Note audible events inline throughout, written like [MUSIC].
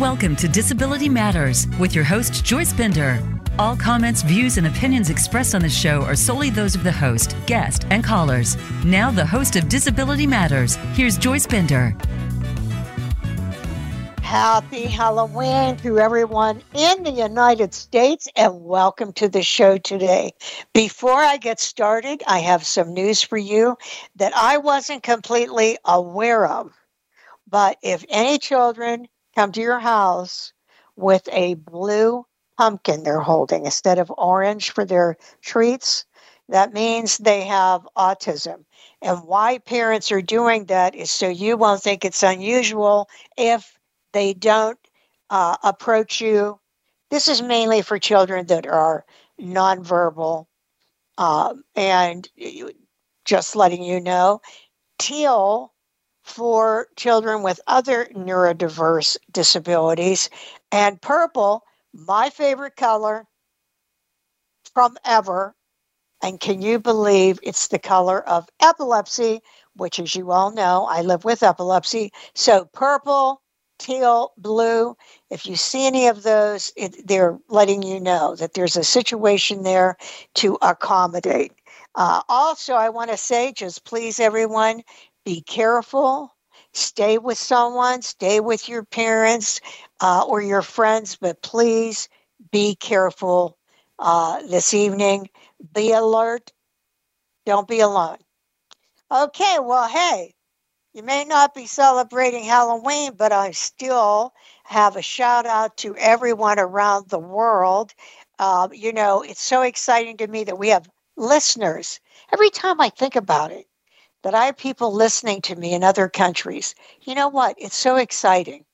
Welcome to Disability Matters with your host, Joyce Bender. All comments, views, and opinions expressed on the show are solely those of the host, guest, and callers. Now, the host of Disability Matters, here's Joyce Bender. Happy Halloween to everyone in the United States and welcome to the show today. Before I get started, I have some news for you that I wasn't completely aware of. But if any children come to your house with a blue pumpkin they're holding instead of orange for their treats, that means they have autism. And why parents are doing that is so you won't think it's unusual if they don't uh, approach you. This is mainly for children that are nonverbal. Um, and just letting you know, teal for children with other neurodiverse disabilities, and purple, my favorite color from ever. And can you believe it's the color of epilepsy, which, as you all know, I live with epilepsy. So, purple, teal, blue. If you see any of those, it, they're letting you know that there's a situation there to accommodate. Uh, also, I want to say just please, everyone, be careful. Stay with someone, stay with your parents uh, or your friends, but please be careful uh, this evening. Be alert. Don't be alone. Okay, well, hey, you may not be celebrating Halloween, but I still have a shout out to everyone around the world. Uh, you know, it's so exciting to me that we have listeners. Every time I think about it, that I have people listening to me in other countries. You know what? It's so exciting.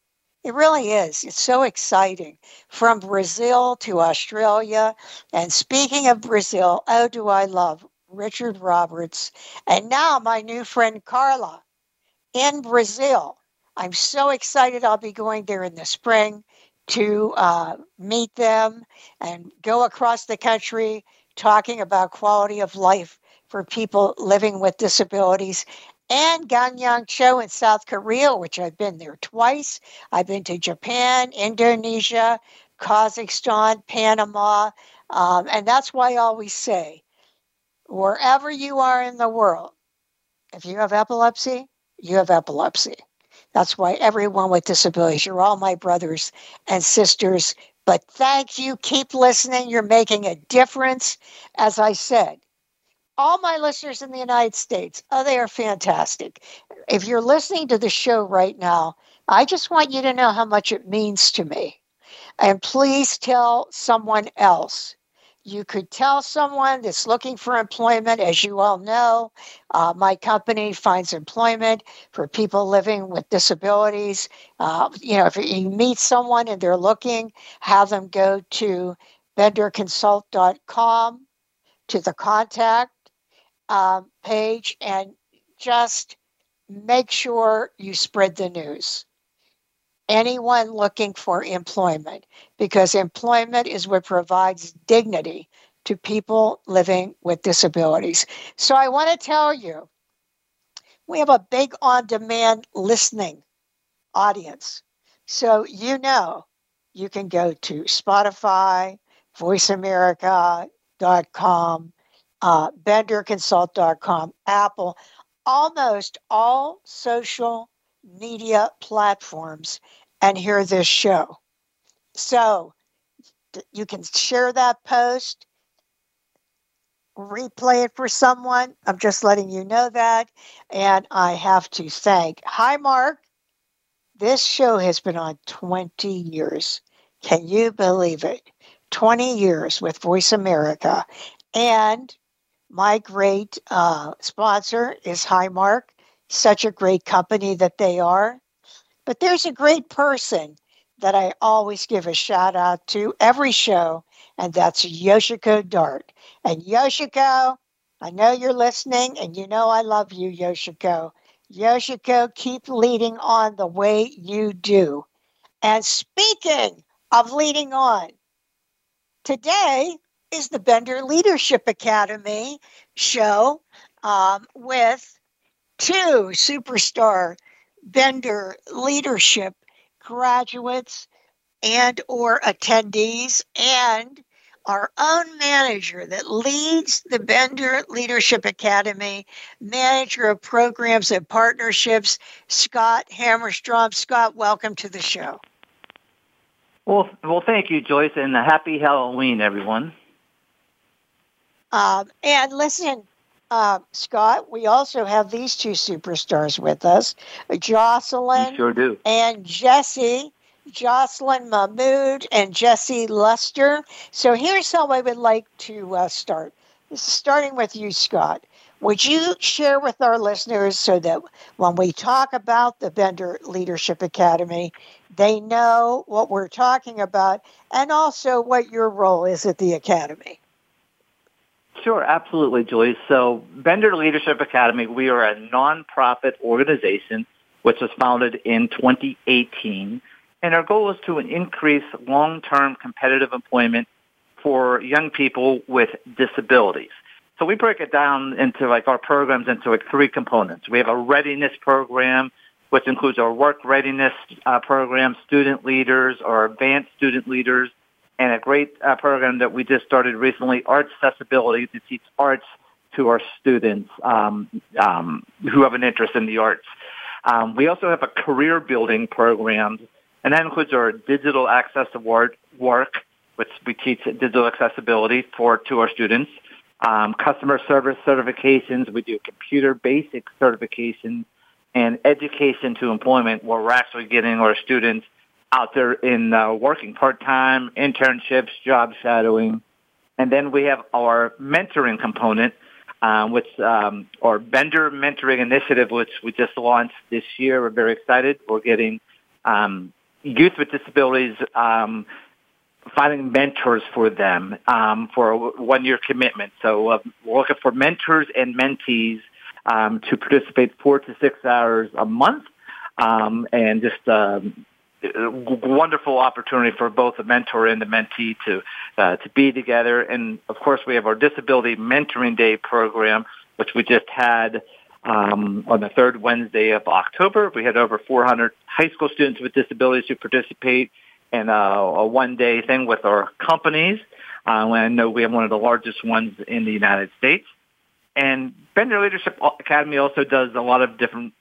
It really is. It's so exciting. From Brazil to Australia. And speaking of Brazil, oh, do I love Richard Roberts. And now my new friend Carla in Brazil. I'm so excited. I'll be going there in the spring to uh, meet them and go across the country talking about quality of life for people living with disabilities and Gangneung-cho in South Korea, which I've been there twice. I've been to Japan, Indonesia, Kazakhstan, Panama. Um, and that's why I always say wherever you are in the world, if you have epilepsy, you have epilepsy. That's why everyone with disabilities, you're all my brothers and sisters. But thank you. Keep listening. You're making a difference. As I said, all my listeners in the United States, oh, they are fantastic. If you're listening to the show right now, I just want you to know how much it means to me. And please tell someone else. You could tell someone that's looking for employment. As you all know, uh, my company finds employment for people living with disabilities. Uh, you know, if you meet someone and they're looking, have them go to benderconsult.com to the contact um, page and just make sure you spread the news. Anyone looking for employment, because employment is what provides dignity to people living with disabilities. So I want to tell you, we have a big on demand listening audience. So you know you can go to Spotify, voiceamerica.com, uh, benderconsult.com, Apple, almost all social media platforms and hear this show. So you can share that post, replay it for someone. I'm just letting you know that. And I have to thank, hi, Mark. This show has been on 20 years. Can you believe it? 20 years with Voice America. And my great uh, sponsor is Highmark, such a great company that they are. But there's a great person that I always give a shout out to every show, and that's Yoshiko Dart. And Yoshiko, I know you're listening, and you know I love you, Yoshiko. Yoshiko, keep leading on the way you do. And speaking of leading on, today is the Bender Leadership Academy show um, with two superstar Bender leadership graduates and or attendees and our own manager that leads the Bender Leadership Academy, manager of programs and partnerships, Scott Hammerstrom. Scott, welcome to the show. Well, well, thank you, Joyce, and happy Halloween, everyone. Um, and listen, uh, Scott, we also have these two superstars with us, Jocelyn sure do. and Jesse. Jocelyn Mahmoud and Jesse Lester. So here's how I would like to uh, start. This is starting with you, Scott. Would you share with our listeners so that when we talk about the Bender Leadership Academy, they know what we're talking about and also what your role is at the Academy? Sure, absolutely, Julie. So, Bender Leadership Academy, we are a nonprofit organization which was founded in 2018, and our goal is to increase long-term competitive employment for young people with disabilities. So we break it down into like our programs into like three components. We have a readiness program, which includes our work readiness uh, program, student leaders, our advanced student leaders, and a great uh, program that we just started recently, Arts Accessibility, to teach arts to our students um, um, who have an interest in the arts. Um, we also have a career building program, and that includes our digital access award work, which we teach digital accessibility for to our students. Um, customer service certifications, we do computer basic certifications, and education to employment, where we're actually getting our students out there in uh, working part-time, internships, job shadowing. And then we have our mentoring component, um, which um, our Bender Mentoring Initiative, which we just launched this year. We're very excited. We're getting um, youth with disabilities, um, finding mentors for them um, for a one-year commitment. So uh, we're looking for mentors and mentees um, to participate four to six hours a month, and just wonderful opportunity for both the mentor and the mentee to uh, to be together. And of course, we have our Disability Mentoring Day program, which we just had um, on the third Wednesday of October. We had over 400 high school students with disabilities who participate in a, a one-day thing with our companies. Uh, I know we have one of the largest ones in the United States. And Bender Leadership Academy also does a lot of different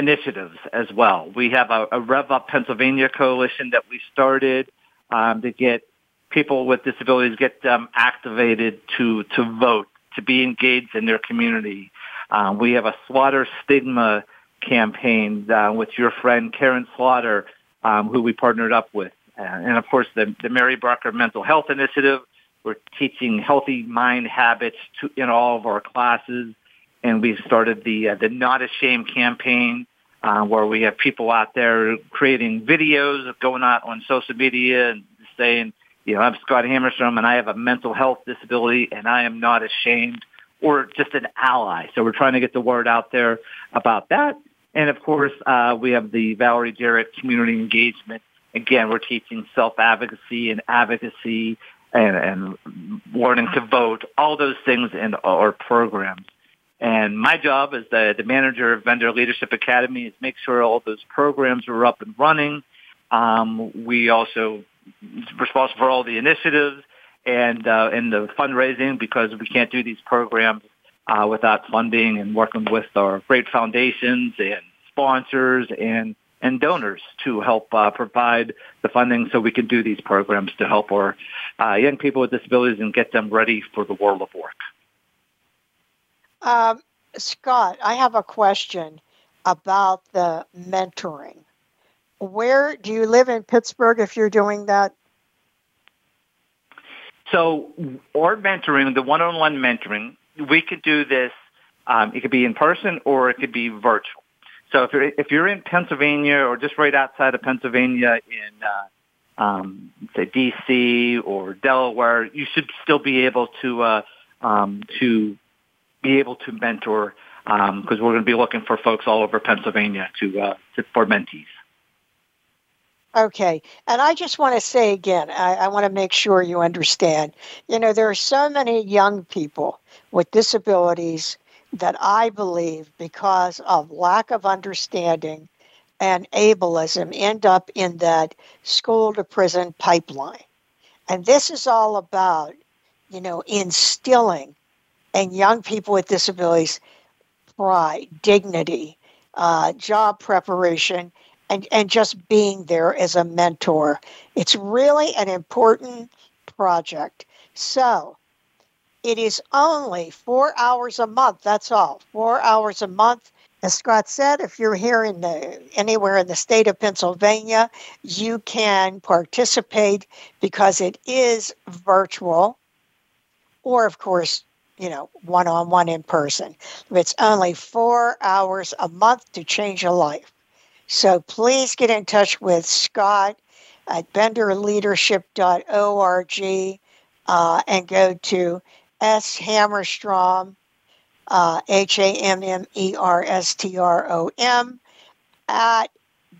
initiatives as well. We have a, a Rev Up Pennsylvania coalition that we started um, to get people with disabilities get them activated to to vote, to be engaged in their community. Um, we have a Slaughter Stigma campaign uh, with your friend Karin Slaughter, um, who we partnered up with, uh, and of course the the Mary Brocker Mental Health Initiative. We're teaching healthy mind habits to, in all of our classes and we started the uh, the Not Ashamed campaign, uh, where we have people out there creating videos going out on social media and saying, you know, I'm Scott Hammerstrom and I have a mental health disability and I am not ashamed or just an ally. So we're trying to get the word out there about that. And of course, uh, we have the Valerie Jarrett community engagement. Again, we're teaching self-advocacy and advocacy and, and learning to vote, all those things in our programs. And my job as the, the manager of Bender Leadership Academy is make sure all those programs are up and running. Um, we also responsible for all the initiatives and uh, and the fundraising because we can't do these programs uh, without funding and working with our great foundations and sponsors and and donors to help uh, provide the funding so we can do these programs to help our uh, young people with disabilities and get them ready for the world of work. Um, Scott, I have a question about the mentoring. Where do you live in Pittsburgh if you're doing that? So, or mentoring, the one-on-one mentoring, we could do this. Um, it could be in person or it could be virtual. So if you're if you're in Pennsylvania or just right outside of Pennsylvania in uh, um, say DC or Delaware, you should still be able to uh, um, to be able to mentor because um, we're going to be looking for folks all over Pennsylvania to, uh, to for mentees. Okay. And I just want to say again, I, I, want to make sure you understand. You know, there are so many young people with disabilities that I believe, because of lack of understanding, and ableism end up in that school to prison pipeline. And this is all about, you know, instilling in young people with disabilities pride, dignity, uh, job preparation, and, and just being there as a mentor. It's really an important project. So it is only four hours a month. That's all. Four hours a month. As Scott said, if you're here in the, anywhere in the state of Pennsylvania, you can participate because it is virtual, or of course, you know, one on one in person. It's only four hours a month to change a life. So please get in touch with Scott at benderleadership.org uh, and go to S. Hammerstrom, uh, H A M M E R S T R O M, at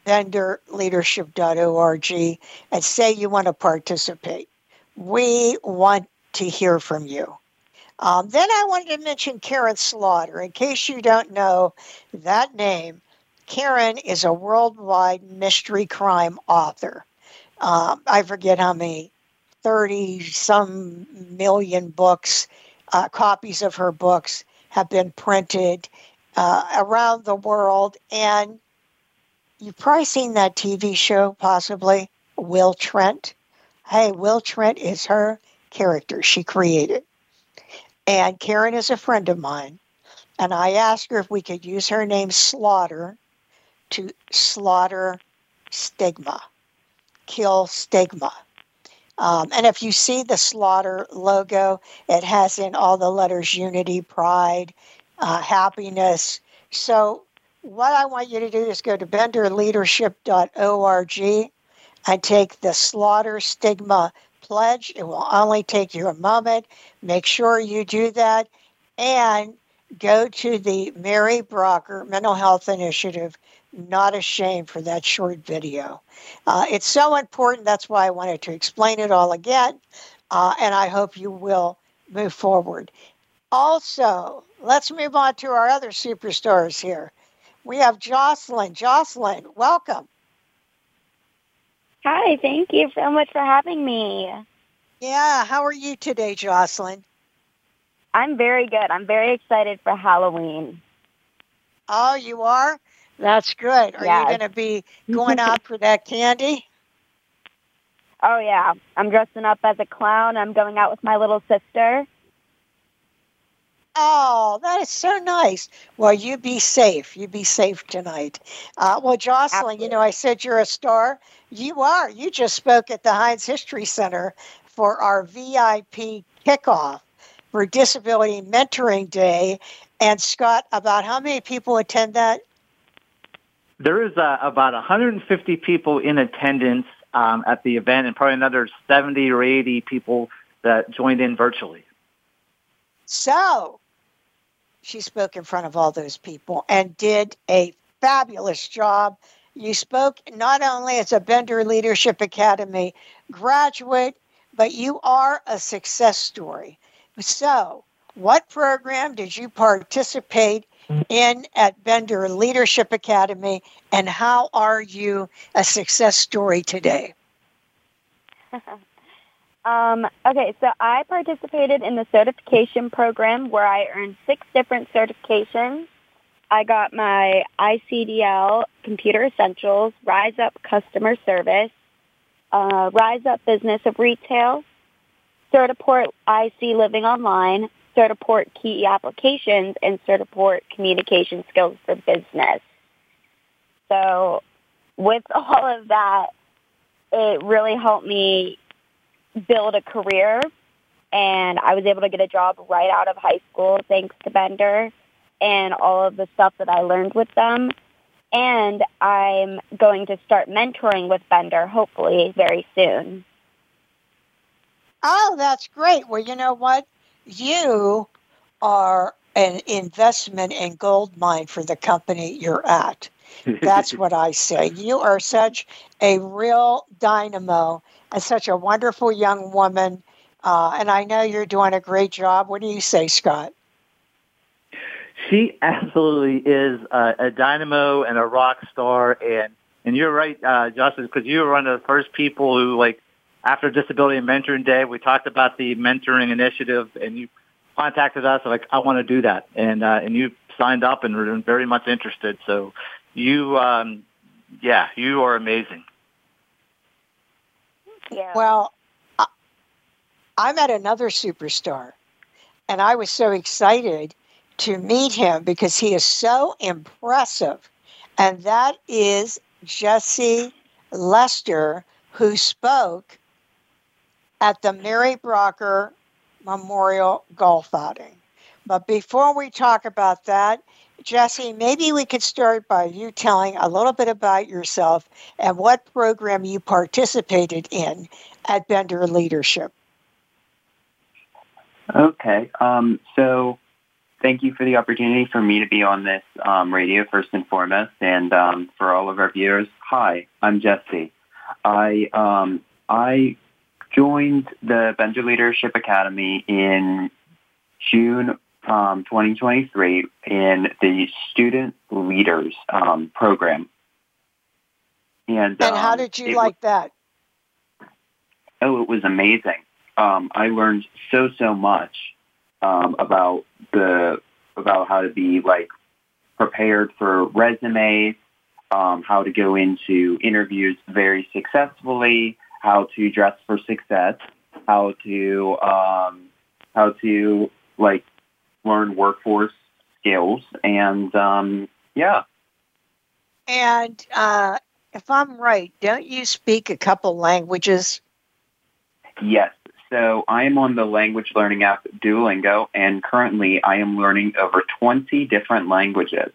benderleadership.org and say you want to participate. We want to hear from you. Um, then I wanted to mention Karin Slaughter. In case you don't know that name, Karin is a worldwide mystery crime author. Um, I forget how many, 30 some million books, uh, copies of her books have been printed uh, around the world. And you've probably seen that TV show, possibly, Will Trent. Hey, Will Trent is her character she created. And Karin is a friend of mine. And I asked her if we could use her name Slaughter to slaughter stigma, kill stigma. Um, and if you see the slaughter logo, it has in all the letters unity, pride, uh, happiness. So, what I want you to do is go to benderleadership.org and take the slaughter stigma pledge. It will only take you a moment. Make sure you do that and go to the Mary Brocker Mental Health Initiative. Not ashamed for that short video. Uh, it's so important. That's why I wanted to explain it all again. Uh, and I hope you will move forward. Also, let's move on to our other superstars here. We have Jocelyn. Jocelyn, welcome. Hi, thank you so much for having me. Yeah, how are you today, Jocelyn? I'm very good. I'm very excited for Halloween. Oh, you are? That's good. Are yes. you going to be going out for that candy? [LAUGHS] Oh, yeah. I'm dressing up as a clown. I'm going out with my little sister. Oh, that is so nice. Well, you be safe. You be safe tonight. Uh, well, Jocelyn, Absolutely. you know, I said you're a star. You are. You just spoke at the Heinz History Center for our VIP kickoff for Disability Mentoring Day. And Scott, about how many people attend that? There is uh, about 150 people in attendance um, at the event, and probably another 70 or 80 people that joined in virtually. So, she spoke in front of all those people and did a fabulous job. You spoke not only as a Bender Leadership Academy graduate, but you are a success story. So, what program did you participate in at Bender Leadership Academy, and how are you a success story today? [LAUGHS] um, okay, so I participated in the certification program where I earned six different certifications. I got my ICDL Computer Essentials, Rise Up Customer Service, uh, Rise Up Business of Retail, Certiport IC Living Online, Certiport Key Applications, and Certiport Communication Skills for Business. So with [LAUGHS] all of that, it really helped me build a career and I was able to get a job right out of high school thanks to Bender and all of the stuff that I learned with them. And I'm going to start mentoring with Bender hopefully very soon. Oh, that's great. Well, you know what? You are an investment and gold mine for the company you're at. [LAUGHS] That's what I say. You are such a real dynamo and such a wonderful young woman. Uh, and I know you're doing a great job. What do you say, Scott? She absolutely is a, a dynamo and a rock star, and and you're right, uh, Justin, because you were one of the first people who, like, after Disability and Mentoring Day, we talked about the mentoring initiative, and you contacted us like, I want to do that, and uh, and you signed up and were very much interested. So you, um, yeah, you are amazing. Yeah. Well, I, I met another superstar, and I was so excited to meet him because he is so impressive. And that is Jesse Lester, who spoke at the Mary Brocker Memorial Golf Outing. But before we talk about that, Jesse, maybe we could start by you telling a little bit about yourself and what program you participated in at Bender Leadership. Okay. Um, so thank you for the opportunity for me to be on this um, radio first and foremost. And um, for all of our viewers, hi, I'm Jesse. I, um, I joined the Bender Leadership Academy in June um, 2023 in the Student Leaders um, program. And, And how um, did you like that? Oh, it was amazing. Um, I learned so so much um, about the about how to be like prepared for resumes, um, how to go into interviews very successfully, how to dress for success, how to um, how to like learn workforce skills, and um, yeah, And uh, if I'm right, don't you speak a couple languages? Yes. So I am on the language learning app Duolingo, and currently I am learning over 20 different languages.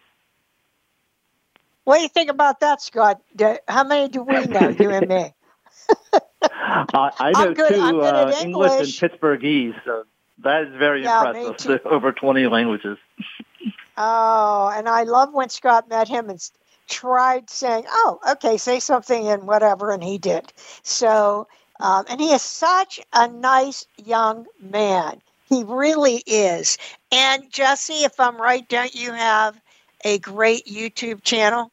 What do you think about that, Scott? How many do we know, you and me? Uh, [LAUGHS] I know I'm good- two I'm good uh, at English and Pittsburghese, so that is very Yeah, impressive. [LAUGHS] Over 20 languages. Oh, and I love when Scott met him and tried saying, "Oh, okay, say something and whatever," and he did. So, um, and he is such a nice young man. He really is. And Jesse, if I'm right, don't you have a great YouTube channel?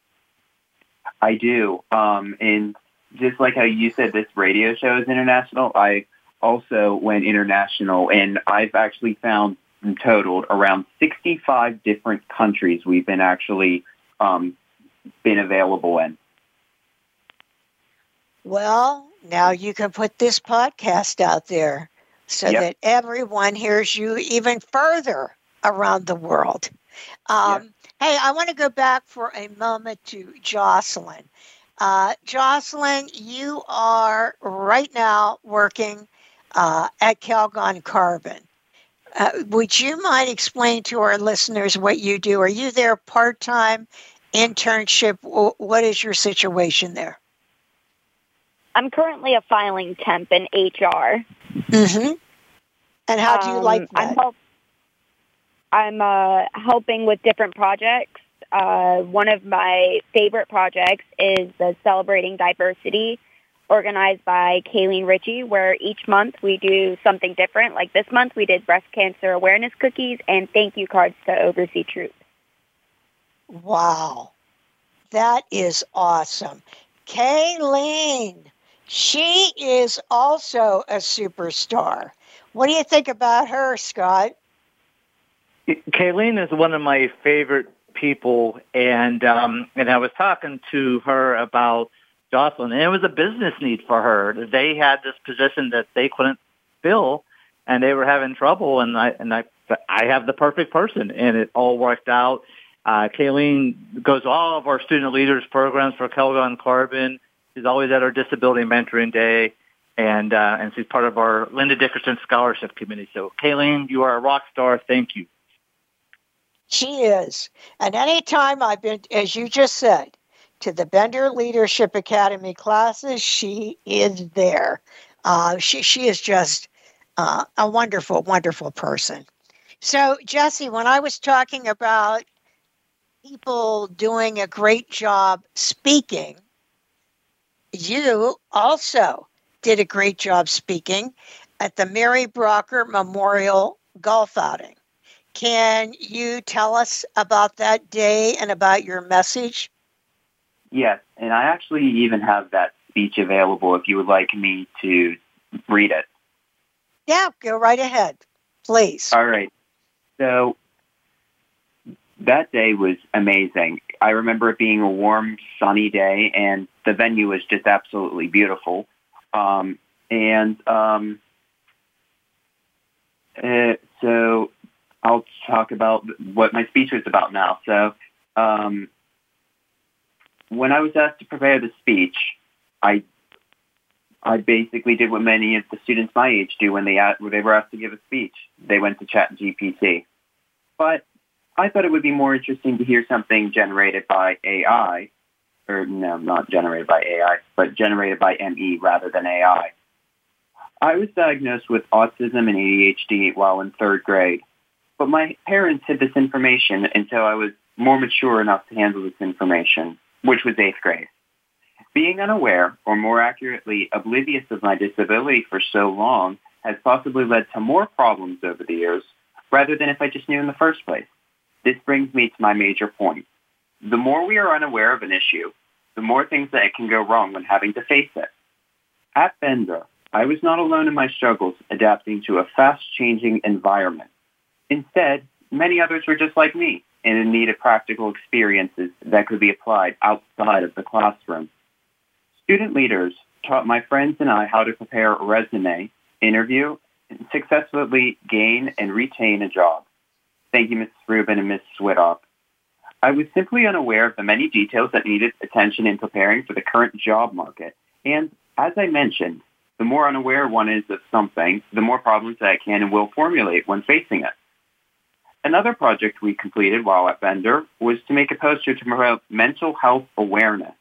I do. Um, and just like how you said this radio show is international, I also went international, and I've actually found totaled around 65 different countries we've been actually um, been available in. Well, now you can put this podcast out there so Yep. that everyone hears you even further around the world. Um, Hey, I want to go back for a moment to Jocelyn. Uh, Jocelyn, you are right now working uh, at Calgon Carbon. Uh, would you mind explaining to our listeners what you do? Are you there part time, internship? What is your situation there? I'm currently a filing temp in HR. Mm-hmm. And how do you Um, like I'm that? help- I'm uh, helping with different projects. Uh, one of my favorite projects is the Celebrating Diversity, organized by Kayleen Ritchie, where each month we do something different. Like this month, we did breast cancer awareness cookies and thank you cards to overseas troops. Wow. That is awesome. Kayleen, she is also a superstar. What do you think about her, Scott? Kayleen is one of my favorite people, and um, and I was talking to her about Jocelyn, and it was a business need for her. They had this position that they couldn't fill, and they were having trouble, and I and I I have the perfect person, and it all worked out. Uh, Kayleen goes all of our student leaders programs for Calgon Carbon. She's always at our disability mentoring day, and uh, and she's part of our Linda Dickerson Scholarship Committee. So, Kayleen, you are a rock star. Thank you. She is. And anytime I've been, as you just said, to the Bender Leadership Academy classes, she is there. Uh, she, she is just uh, a wonderful, wonderful person. So, Jesse, when I was talking about people doing a great job speaking, you also did a great job speaking at the Mary Brocker Memorial Golf Outing. Can you tell us about that day and about your message? Yes, and I actually even have that speech available if you would like me to read it. Yeah, go right ahead, please. All right. So that day was amazing. I remember it being a warm, sunny day, and the venue was just absolutely beautiful. Um, and um, uh, so I'll talk about what my speech was about now. So um, when I was asked to prepare the speech, I I basically did what many of the students my age do when they when they were asked to give a speech. They went to Chat GPT. But I thought it would be more interesting to hear something generated by AI, or no, not generated by AI, but generated by ME rather than AI. I was diagnosed with autism and ADHD while in third grade, but my parents hid this information until I was more mature enough to handle this information, which was eighth grade. Being unaware, or more accurately, oblivious of my disability for so long has possibly led to more problems over the years, rather than if I just knew in the first place. This brings me to my major point. The more we are unaware of an issue, the more things that can go wrong when having to face it. At Bender, I was not alone in my struggles adapting to a fast-changing environment. Instead, many others were just like me and in need of practical experiences that could be applied outside of the classroom. Student leaders taught my friends and I how to prepare a resume, interview, and successfully gain and retain a job. Thank you, Mrs. Rubin and Ms. Switoff. I was simply unaware of the many details that needed attention in preparing for the current job market. And as I mentioned, the more unaware one is of something, the more problems that I can and will formulate when facing it. Another project we completed while at Bender was to make a poster to promote mental health awareness.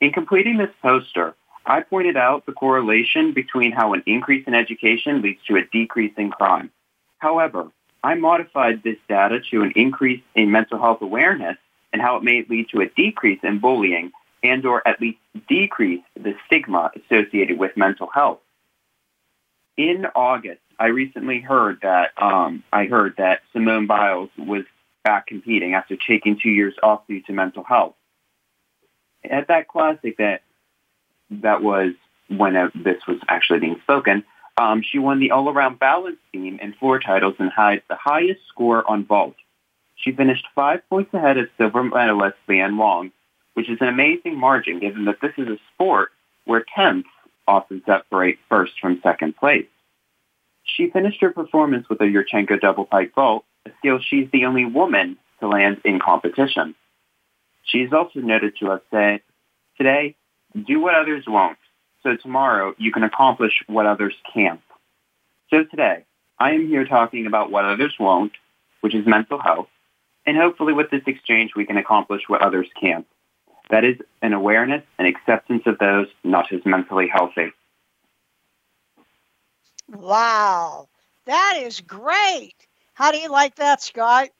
In completing this poster, I pointed out the correlation between how an increase in education leads to a decrease in crime. However, I modified this data to an increase in mental health awareness and how it may lead to a decrease in bullying and or at least decrease the stigma associated with mental health. In August, I recently heard that um, I heard that Simone Biles was back competing after taking two years off due to mental health. At that classic that that was when this was actually being spoken, um, she won the all-around balance beam and four titles and had the highest score on vault. She finished five points ahead of silver medalist Leanne Wong, which is an amazing margin given that this is a sport where tenths often separate first from second place. She finished her performance with a Yurchenko double pike vault, a skill she's the only woman to land in competition. She's also noted to have said, today, do what others won't so tomorrow you can accomplish what others can't. So today, I am here talking about what others won't, which is mental health, and hopefully with this exchange we can accomplish what others can't. That is an awareness and acceptance of those not as mentally healthy. Wow, that is great. How do you like that, Scott?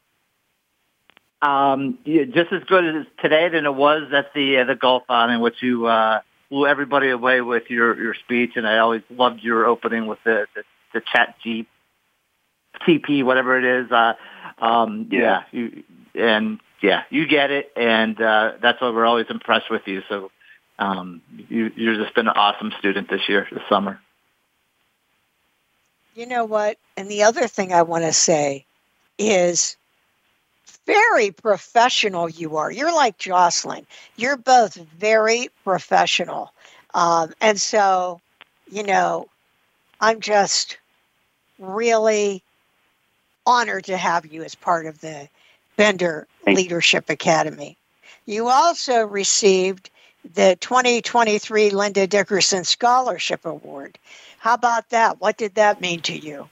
Um, yeah, just as good as today than it was at the uh, the golf outing, which you uh, blew everybody away with your your speech, and I always loved your opening with the the, the chat G TP, whatever it is. Uh, um, yeah. yeah, you, and yeah, you get it, and uh, that's why we're always impressed with you. So um, you, you've just been an awesome student this year, this summer. You know what? And the other thing I want to say is very professional you are. You're like Jocelyn. You're both very professional. Um, and so, you know, I'm just really honored to have you as part of the Bender Leadership Academy. You also received the 2023 Linda Dickerson Scholarship Award. How about that? What did that mean to you?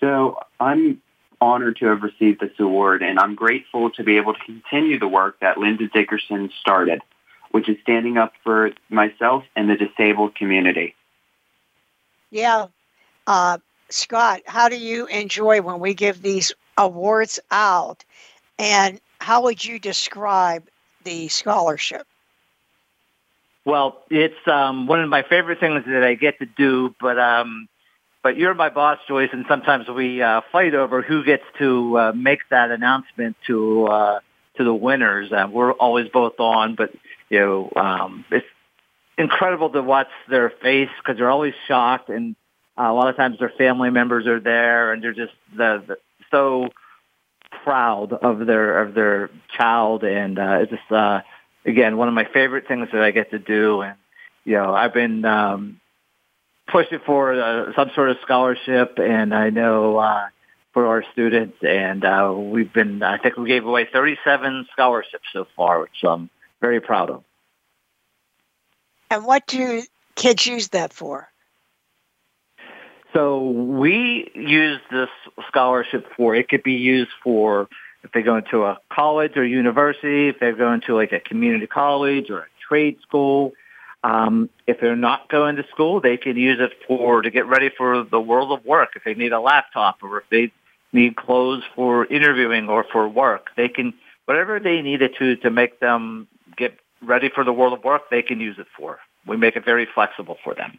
So I'm honored to have received this award, and I'm grateful to be able to continue the work that Linda Dickerson started, which is standing up for myself and the disabled community. Yeah. Uh, Scott, how do you enjoy when we give these awards out? And how would you describe the scholarship? Well, it's um, one of my favorite things that I get to do, but um, but you're my boss, Joyce, and sometimes we uh, fight over who gets to uh, make that announcement to uh, to the winners. Uh, we're always both on, but you know, um, it's incredible to watch their face because they're always shocked, and uh, a lot of times their family members are there, and they're just the, the so proud of their of their child, and uh, it's just uh, again one of my favorite things that I get to do, and you know, I've been um, pushing for uh, some sort of scholarship, and I know. Uh, for our students, and uh, we've been, I think we gave away 37 scholarships so far, which I'm very proud of. And what do kids use that for? So we use this scholarship for, it could be used for if they go into a college or university, if they're going to like a community college or a trade school. Um, if they're not going to school, they can use it for to get ready for the world of work. If they need a laptop or if they need clothes for interviewing or for work, they can whatever they need it to to make them get ready for the world of work. They can use it for. We make it very flexible for them.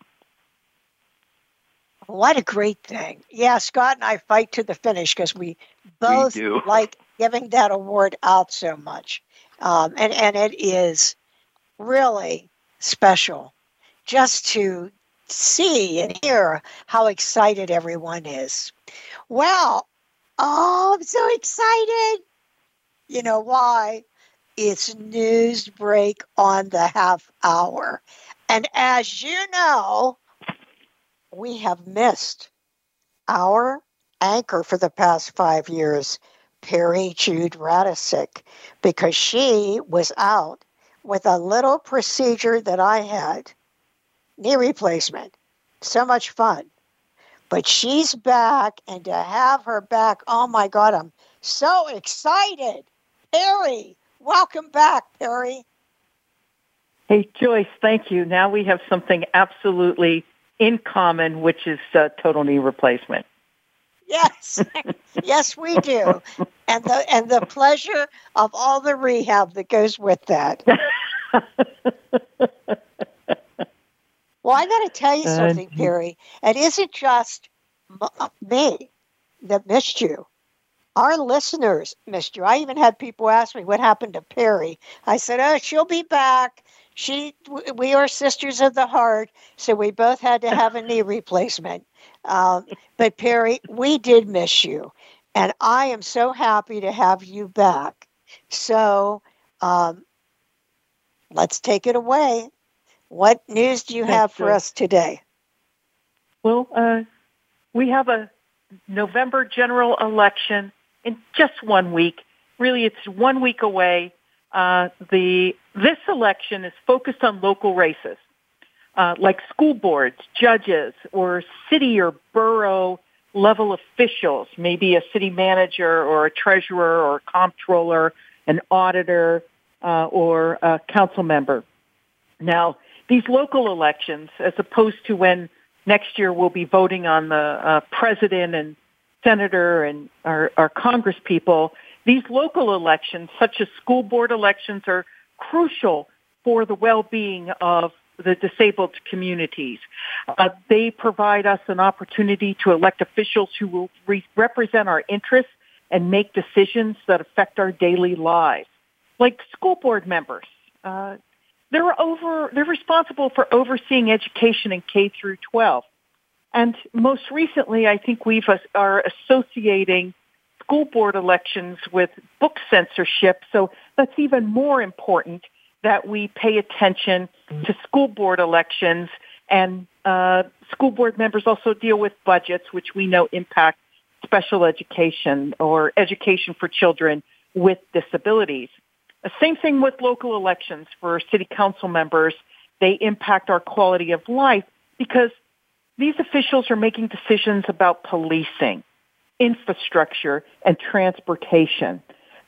What a great thing. Yeah, Scott and I fight to the finish because we both we [LAUGHS] like giving that award out so much. Um, and, and it is really special just to see and hear how excited everyone is. Well, oh, I'm so excited. You know why? It's news break on the half hour. And as you know, we have missed our anchor for the past five years, Peri Jude Radecic, because she was out with a little procedure that I had knee replacement. So much fun. But she's back, and to have her back, oh my God, I'm so excited. Peri, welcome back, Perry. Hey, Joyce, thank you. Now we have something absolutely in common, which is uh, total knee replacement. Yes, [LAUGHS] yes, we do, and the and the pleasure of all the rehab that goes with that. [LAUGHS] well, I got to tell you something, Peri. It isn't just me that missed you. Our listeners missed you. I even had people ask me what happened to Peri. I said, "Oh, she'll be back." she we are sisters of the heart so we both had to have a knee [LAUGHS] replacement um, but peri we did miss you and i am so happy to have you back so um, let's take it away what news do you have for us today well uh, we have a november general election in just one week really it's one week away uh, the this election is focused on local races, uh, like school boards, judges, or city or borough level officials, maybe a city manager or a treasurer or a comptroller, an auditor, uh, or a council member. Now, these local elections, as opposed to when next year we'll be voting on the uh, president and senator and our, our congress people, these local elections, such as school board elections, are crucial for the well-being of the disabled communities. Uh, they provide us an opportunity to elect officials who will re- represent our interests and make decisions that affect our daily lives. Like school board members, uh, they're over, they're responsible for overseeing education in K through 12. And most recently, I think we are associating school board elections with book censorship. So that's even more important that we pay attention to school board elections and uh, school board members also deal with budgets, which we know impact special education or education for children with disabilities. The same thing with local elections for city council members. They impact our quality of life because these officials are making decisions about policing infrastructure, and transportation.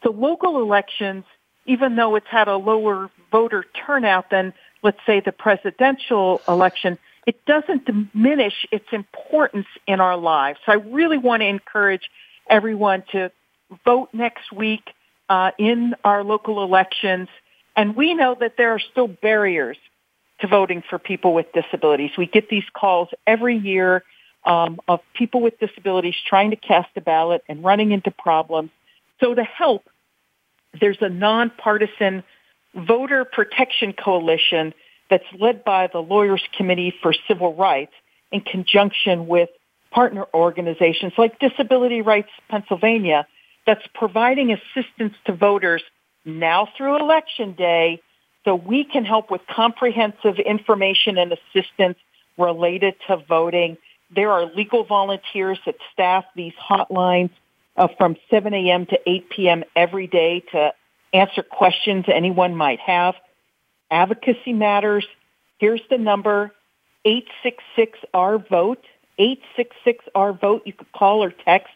So local elections, even though it's had a lower voter turnout than, let's say, the presidential election, it doesn't diminish its importance in our lives. So I really want to encourage everyone to vote next week uh, in our local elections. And we know that there are still barriers to voting for people with disabilities. We get these calls every year um, of people with disabilities trying to cast a ballot and running into problems. So to help, there's a nonpartisan voter protection coalition that's led by the Lawyers Committee for Civil Rights in conjunction with partner organizations like Disability Rights Pennsylvania that's providing assistance to voters now through election day so we can help with comprehensive information and assistance related to voting. There are legal volunteers that staff these hotlines uh, from 7 a.m. to 8 p.m. every day to answer questions anyone might have. Advocacy matters. Here's the number, 866-R-VOTE, 866-R-VOTE. You could call or text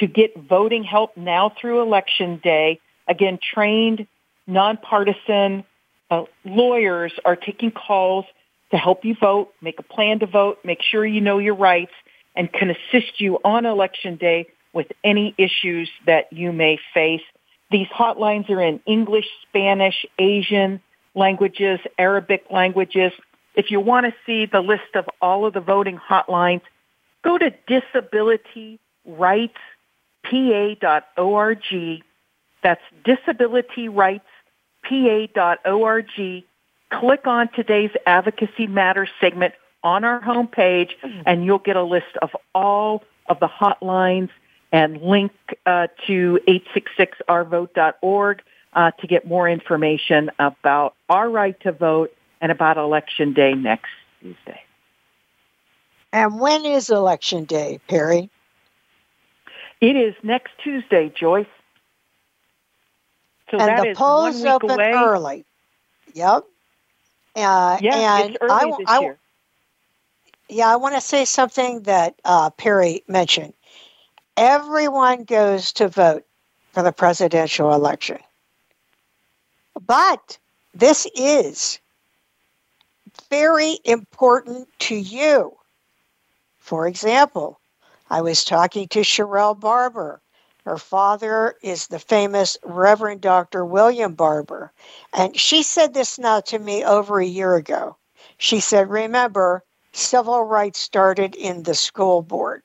to get voting help now through election day. Again, trained, nonpartisan uh, lawyers are taking calls to help you vote, make a plan to vote, make sure you know your rights, and can assist you on election day with any issues that you may face. These hotlines are in English, Spanish, Asian languages, Arabic languages. If you want to see the list of all of the voting hotlines, go to disabilityrightspa.org. That's disabilityrightspa.org. Pa.org, click on today's Advocacy Matters segment on our homepage and you'll get a list of all of the hotlines and link uh, to 866rvote.org uh, to get more information about our right to vote and about Election Day next Tuesday. And when is Election Day, Peri? It is next Tuesday, Joyce. So and the polls open away. early. Yep. Uh, yeah, and it's early I, this I, year. Yeah, I want to say something that uh, Peri mentioned. Everyone goes to vote for the presidential election. But this is very important to you. For example, I was talking to Sherelle Barber. Her father is the famous Reverend Dr. William Barber. And she said this now to me over a year ago. She said, Remember, civil rights started in the school board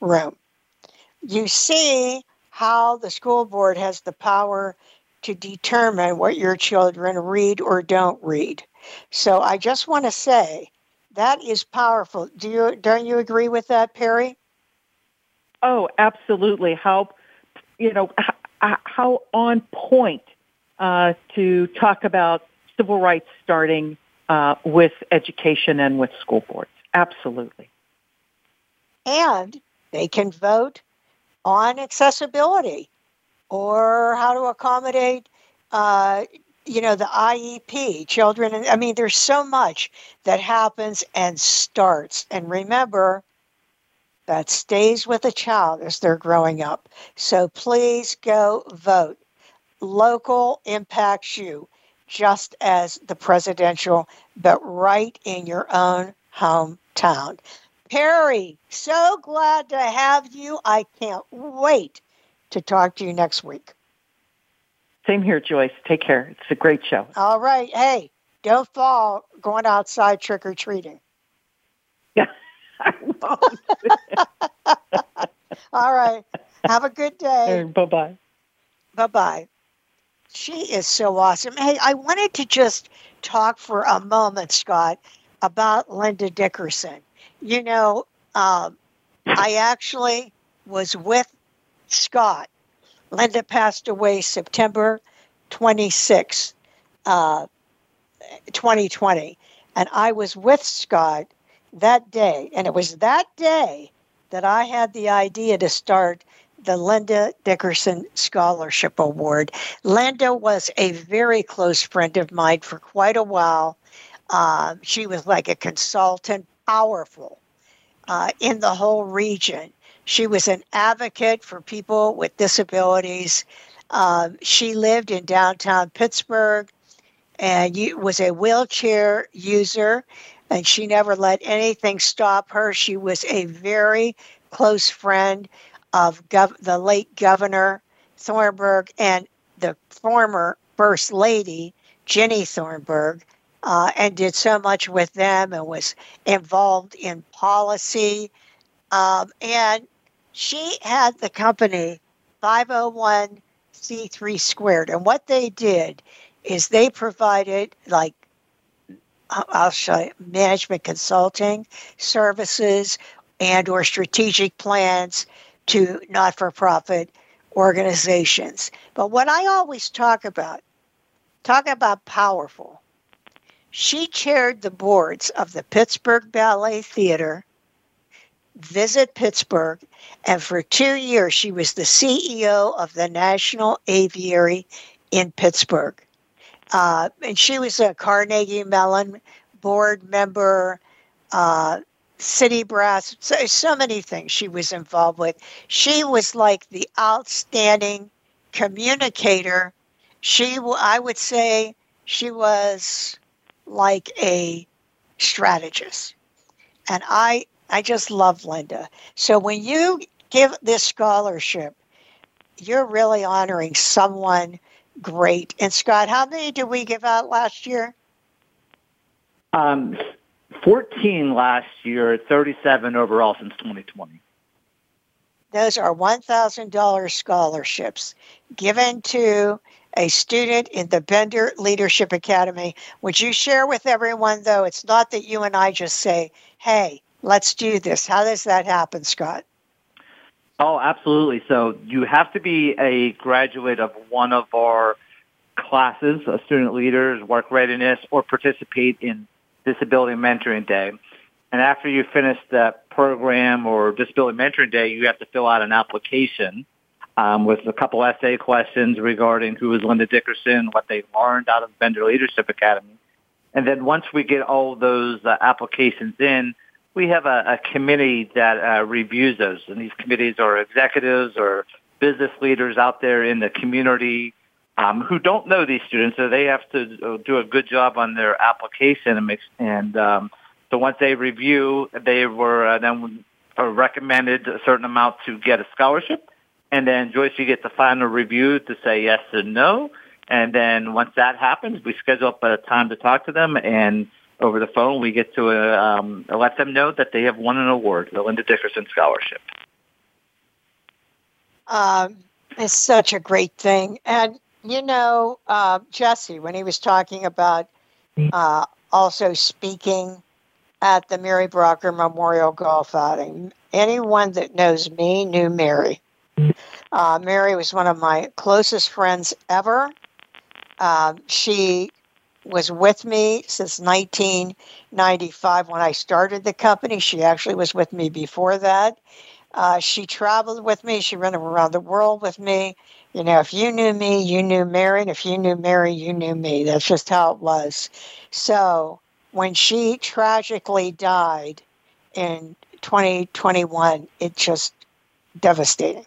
room. You see how the school board has the power to determine what your children read or don't read. So I just want to say that is powerful. Do you don't you agree with that, Peri? Oh, absolutely. How you know how on point uh, to talk about civil rights starting uh, with education and with school boards. Absolutely. And they can vote on accessibility or how to accommodate, uh, you know, the IEP, children. I mean, there's so much that happens and starts. And remember, that stays with a child as they're growing up. So please go vote. Local impacts you just as the presidential, but right in your own hometown. Peri, so glad to have you. I can't wait to talk to you next week. Same here, Joyce. Take care. It's a great show. All right. Hey, don't fall going outside trick or treating. Yeah, [LAUGHS] [LAUGHS] All right. Have a good day. Bye bye. Bye bye. She is so awesome. Hey, I wanted to just talk for a moment, Scott, about Linda Dickerson. You know, um, I actually was with Scott. Linda passed away September 26, uh, 2020. And I was with Scott that day. And it was that day that I had the idea to start the Linda Dickerson Scholarship Award. Linda was a very close friend of mine for quite a while. Uh, she was like a consultant, powerful uh, in the whole region. She was an advocate for people with disabilities. Um, she lived in downtown Pittsburgh and was a wheelchair user, and she never let anything stop her. She was a very close friend of gov- the late Governor Thornburgh and the former First Lady, Ginny Thornburgh, uh, and did so much with them and was involved in policy Um, and she had the company 501c3 squared. And what they did is they provided like I'll show you, management consulting services and or strategic plans to not-for-profit organizations. But what I always talk about, talk about powerful. She chaired the boards of the Pittsburgh Ballet Theater, Visit Pittsburgh, and for two years she was the CEO of the National Aviary in Pittsburgh. Uh, and she was a Carnegie Mellon board member, uh, city brass, so, so many things she was involved with. She was like the outstanding communicator. She, I would say, she was like a strategist. And I, I just love Linda. So when you give this scholarship, you're really honoring someone great. And Scott, how many did we give out last year? Um, 14 last year, 37 overall since 2020. Those are $1,000 scholarships given to a student in the Bender Leadership Academy. Would you share with everyone, though? It's not that you and I just say, hey, let's do this. How does that happen, Scott? Oh, absolutely. So you have to be a graduate of one of our classes, a student leaders, work readiness, or participate in Disability Mentoring Day. And after you finish that program or Disability Mentoring Day, you have to fill out an application um, with a couple essay questions regarding who is Linda Dickerson, what they learned out of Bender Leadership Academy. And then once we get all those uh, applications in, we have a, a committee that uh, reviews those. And these committees are executives or business leaders out there in the community um, who don't know these students, so they have to do a good job on their application and and um, so once they review, they were uh, then recommended a certain amount to get a scholarship, and then Joyce, you get the final review to say yes or no, and then once that happens, we schedule up a time to talk to them, and over the phone we get to uh, um, let them know that they have won an award, the Linda Dickerson Scholarship. Um, it's such a great thing, and you know, uh, Jesse, when he was talking about uh, also speaking at the Mary Brocker Memorial Golf Outing, anyone that knows me knew Mary. Uh, Mary was one of my closest friends ever. Uh, she was with me since 1995 when I started the company. She actually was with me before that. Uh, she traveled with me. She ran around the world with me. You know, if you knew me, you knew Mary, and if you knew Mary, you knew me. That's just how it was. So when she tragically died in 2021, it just devastating.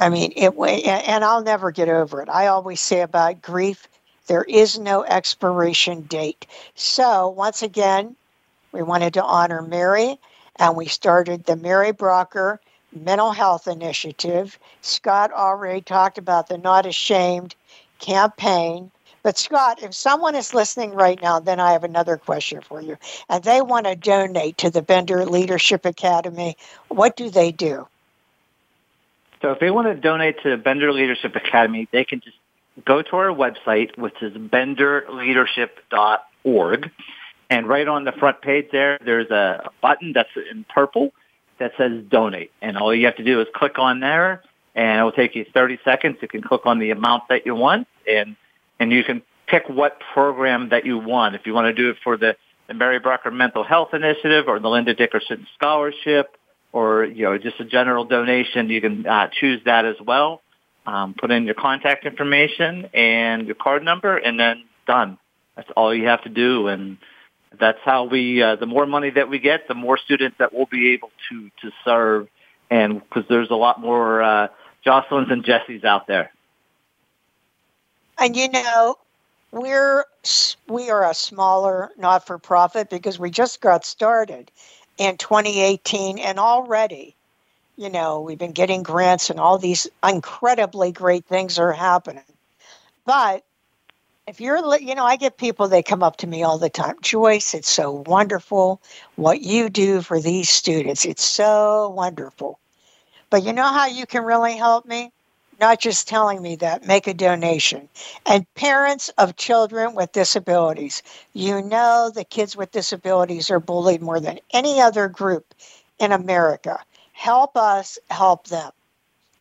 I mean, it and I'll never get over it. I always say about grief, there is no expiration date. So once again, we wanted to honor Mary, and we started the Mary Brocker mental health initiative. Scott already talked about the Not Ashamed campaign. But Scott, if someone is listening right now, then I have another question for you. And they want to donate to the Bender Leadership Academy, what do they do? So if they want to donate to the Bender Leadership Academy, they can just go to our website, which is benderleadership.org. And right on the front page there, there's a button that's in purple that says donate. And all you have to do is click on there and it will take you 30 seconds. You can click on the amount that you want and, and you can pick what program that you want. If you want to do it for the, the Mary Brocker Mental Health Initiative or the Linda Dickerson Scholarship or, you know, just a general donation, you can uh, choose that as well. Um, put in your contact information and your card number and then done. That's all you have to do. And that's how we, uh, the more money that we get, the more students that we'll be able to, to serve. And because there's a lot more, uh, Jocelyn's and Jesse's out there. And you know, we're, we are a smaller not-for-profit because we just got started in 2018 and already, you know, we've been getting grants and all these incredibly great things are happening. But if you're, you know, I get people, they come up to me all the time. Joyce, it's so wonderful what you do for these students. It's so wonderful. But you know how you can really help me? Not just telling me that, make a donation. And parents of children with disabilities, you know the kids with disabilities are bullied more than any other group in America. Help us help them.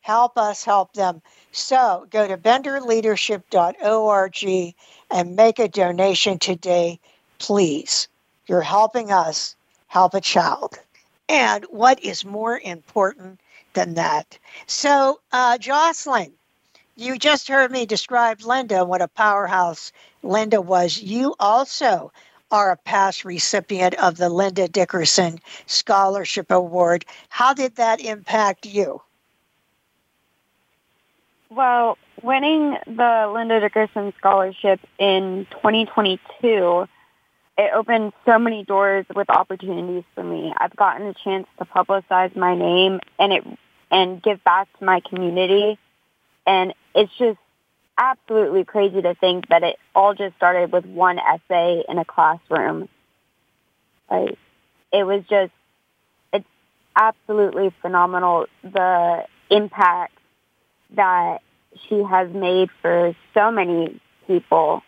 Help us help them. So go to benderleadership.org and make a donation today, please. You're helping us help a child. And what is more important than that? So, uh, Jocelyn, you just heard me describe Linda, what a powerhouse Linda was. You also are a past recipient of the Linda Dickerson Scholarship Award. How did that impact you? Well, winning the Linda Dickerson Scholarship in 2022, it opened so many doors with opportunities for me. I've gotten a chance to publicize my name and it and give back to my community. And it's just absolutely crazy to think that it all just started with one essay in a classroom. Like it was just it's absolutely phenomenal the impact that she has made for so many people.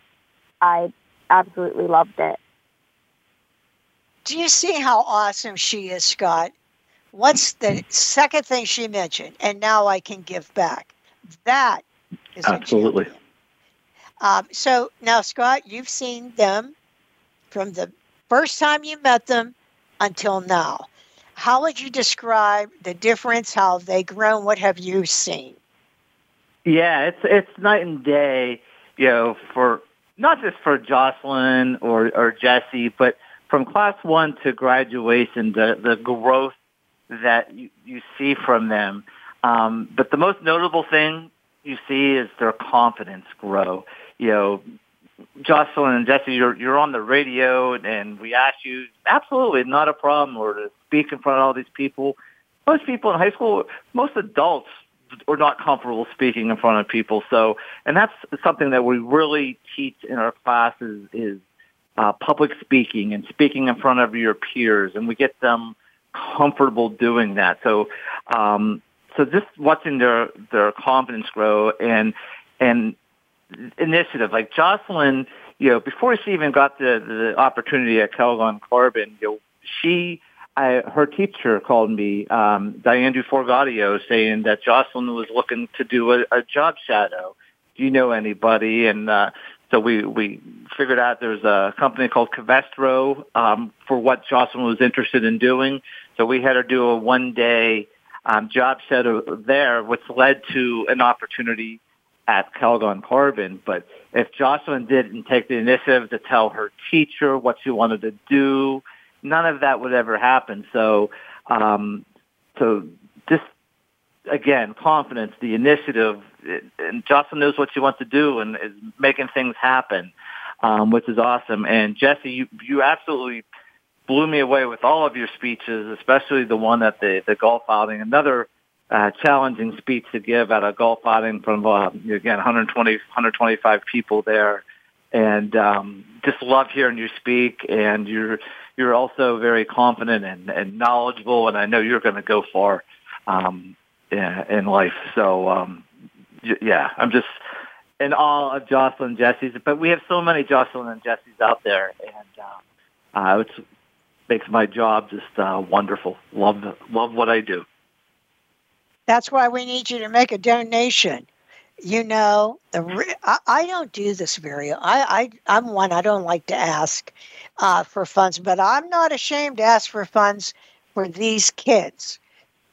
I absolutely loved it. Do you see how awesome she is, Scott? What's the second thing she mentioned? And now I can give back. That absolutely. Um, so now, Scott, you've seen them from the first time you met them until now. How would you describe the difference? How have they grown? What have you seen? Yeah, it's it's night and day, you know, for not just for Jocelyn or or Jesse, but from class one to graduation, the the growth that you, you see from them. Um, but the most notable thing you see is their confidence grow. You know, Jocelyn and Jesse, you're you're on the radio, and we ask you absolutely not a problem, or to speak in front of all these people. Most people in high school, most adults are not comfortable speaking in front of people. So, and that's something that we really teach in our classes is uh, public speaking and speaking in front of your peers, and we get them comfortable doing that. So, um, so just watching their their confidence grow and and initiative like Jocelyn, you know, before she even got the the opportunity at Calgon Carbon, you know, she I, her teacher called me, um, Diane Duforgadio, saying that Jocelyn was looking to do a, a job shadow. Do you know anybody? And uh, so we we figured out there's a company called Covestro um, for what Jocelyn was interested in doing. So we had her do a one day um, job shadow there, which led to an opportunity at Calgon Carbon. But if Jocelyn didn't take the initiative to tell her teacher what she wanted to do, none of that would ever happen. So, um, so just again, confidence, the initiative, and Jocelyn knows what she wants to do and is making things happen, um, which is awesome. And Jesse, you you absolutely blew me away with all of your speeches, especially the one at the the golf outing. Another uh, challenging speech to give at a golf outing from uh, again 120 125 people there, and um, just love hearing you speak and you're you're also very confident and, and knowledgeable, and I know you're going to go far um, in, in life. So, um, yeah, I'm just in awe of Jocelyn Jesse's. But we have so many Jocelyn and Jesse's out there, and uh, uh, it makes my job just uh, wonderful. Love love what I do. That's why we need you to make a donation you know the I, I, don't do this very I, I i'm one i don't like to ask uh, for funds but i'm not ashamed to ask for funds for these kids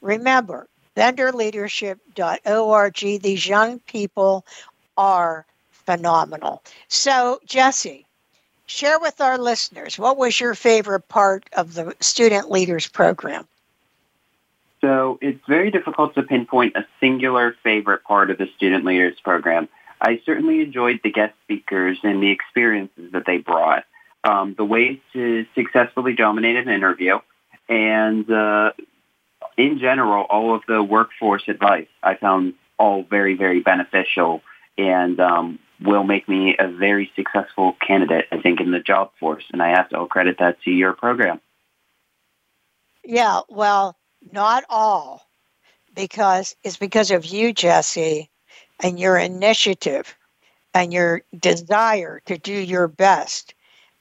remember benderleadership.org these young people are phenomenal so jesse share with our listeners what was your favorite part of the student leaders program so it's very difficult to pinpoint a singular favorite part of the Student Leaders Program. I certainly enjoyed the guest speakers and the experiences that they brought, um, the ways to successfully dominate an interview, and uh, in general, all of the workforce advice I found all very, very beneficial and um, will make me a very successful candidate, I think, in the job force. And I have to all credit that to your program. Yeah, well, not all, because it's because of you, Jesse, and your initiative and your desire to do your best.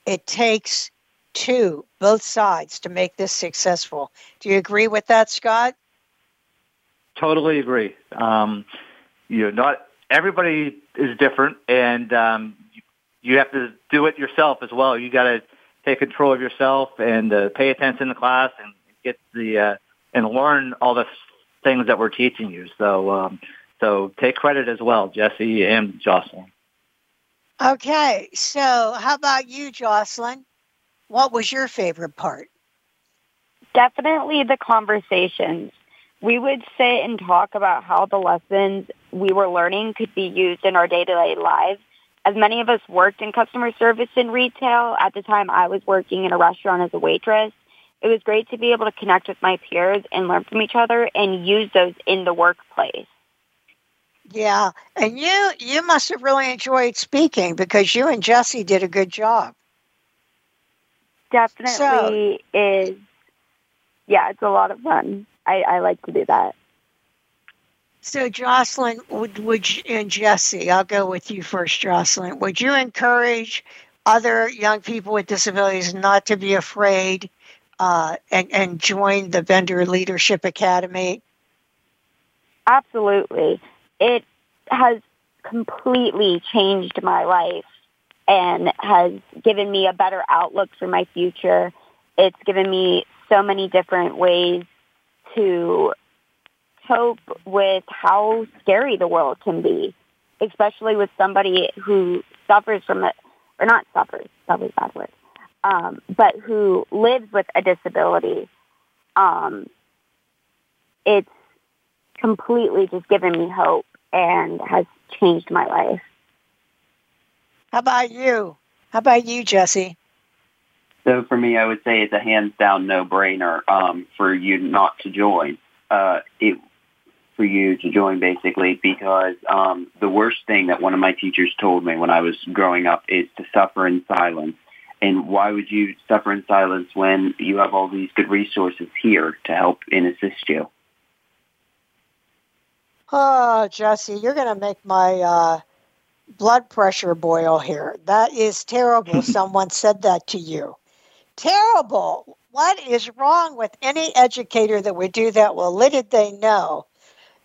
It takes two, both sides, to make this successful. Do you agree with that, Scott? Totally agree. Um, you know, not everybody is different, and um, you, you have to do it yourself as well. You got to take control of yourself and uh, pay attention to class and get the uh, and learn all the things that we're teaching you. So, um, so take credit as well, Jesse and Jocelyn. Okay, so how about you, Jocelyn? What was your favorite part? Definitely the conversations. We would sit and talk about how the lessons we were learning could be used in our day-to-day lives. As many of us worked in customer service and retail, at the time I was working in a restaurant as a waitress. It was great to be able to connect with my peers and learn from each other and use those in the workplace. Yeah, and you you must have really enjoyed speaking because you and Jesse did a good job. Definitely so, is. Yeah, it's a lot of fun. I, I like to do that. So, Jocelyn, would would you, and Jesse, I'll go with you first, Jocelyn. Would you encourage other young people with disabilities not to be afraid uh, and and join the Bender Leadership Academy? Absolutely it has completely changed my life and has given me a better outlook for my future. It's given me so many different ways to cope with how scary the world can be, especially with somebody who suffers from it, or not suffers, probably bad word, um, but who lives with a disability. Um, it's completely just given me hope and has changed my life. How about you? How about you, Jesse? So for me, I would say it's a hands down no brainer um, for you not to join. Uh, it for you to join basically because um, the worst thing that one of my teachers told me when I was growing up is to suffer in silence. And why would you suffer in silence when you have all these good resources here to help and assist you? Oh, Jesse, you're going to make my uh, blood pressure boil here. That is terrible. [LAUGHS] Someone said that to you. Terrible. What is wrong with any educator that would do that? Well, little did they know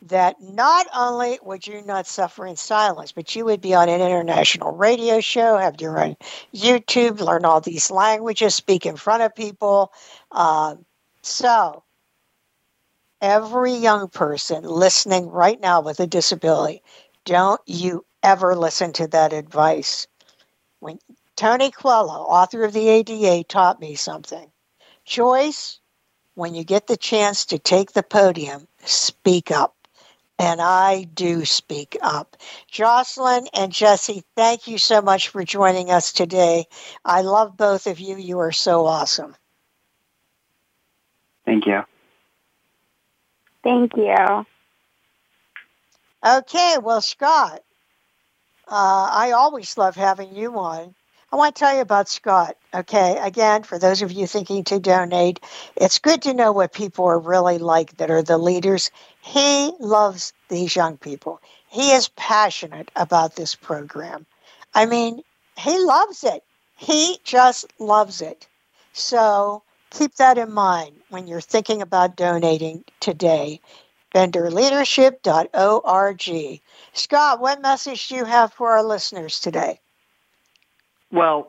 that not only would you not suffer in silence, but you would be on an international radio show, have your own YouTube, learn all these languages, speak in front of people. Uh, so, every young person listening right now with a disability, don't you ever listen to that advice. When Tony Coelho, author of the ADA, taught me something. Joyce, when you get the chance to take the podium, speak up. And I do speak up. Jocelyn and Jesse, thank you so much for joining us today. I love both of you. You are so awesome. Thank you. Thank you. Okay, well, Scott, uh, I always love having you on. I want to tell you about Scott. Okay, again, for those of you thinking to donate, it's good to know what people are really like that are the leaders. He loves these young people. He is passionate about this program. I mean, he loves it. He just loves it. So keep that in mind when you're thinking about donating today. BenderLeadership.org. Scott, what message do you have for our listeners today? Well,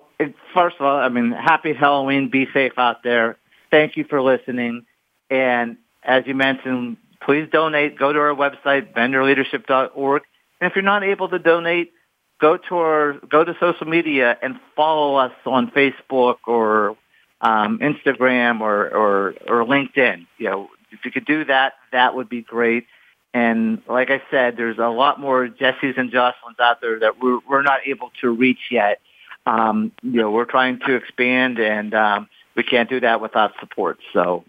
first of all, I mean, happy Halloween. Be safe out there. Thank you for listening. And as you mentioned, please donate. Go to our website, benderleadership.org. And if you're not able to donate, go to our go to social media and follow us on Facebook or um, Instagram or, or, or LinkedIn. You know, if you could do that, that would be great. And like I said, there's a lot more Jesse's and Jocelyn's out there that we're, we're not able to reach yet. Um, you know, we're trying to expand and um, we can't do that without support. So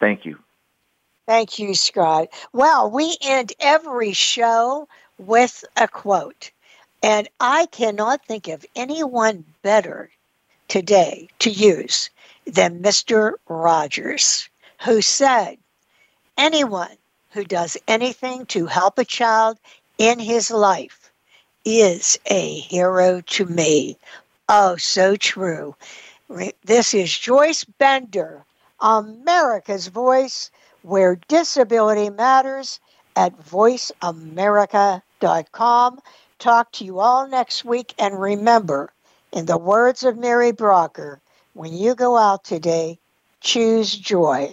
thank you. Thank you, Scott. Well, we end every show with a quote. And I cannot think of anyone better today to use than Mr. Rogers, who said, anyone who does anything to help a child in his life is a hero to me. Oh, so true. This is Joyce Bender, America's Voice, where disability matters at voiceamerica.com. Talk to you all next week. And remember, in the words of Mary Brocker, when you go out today, choose joy.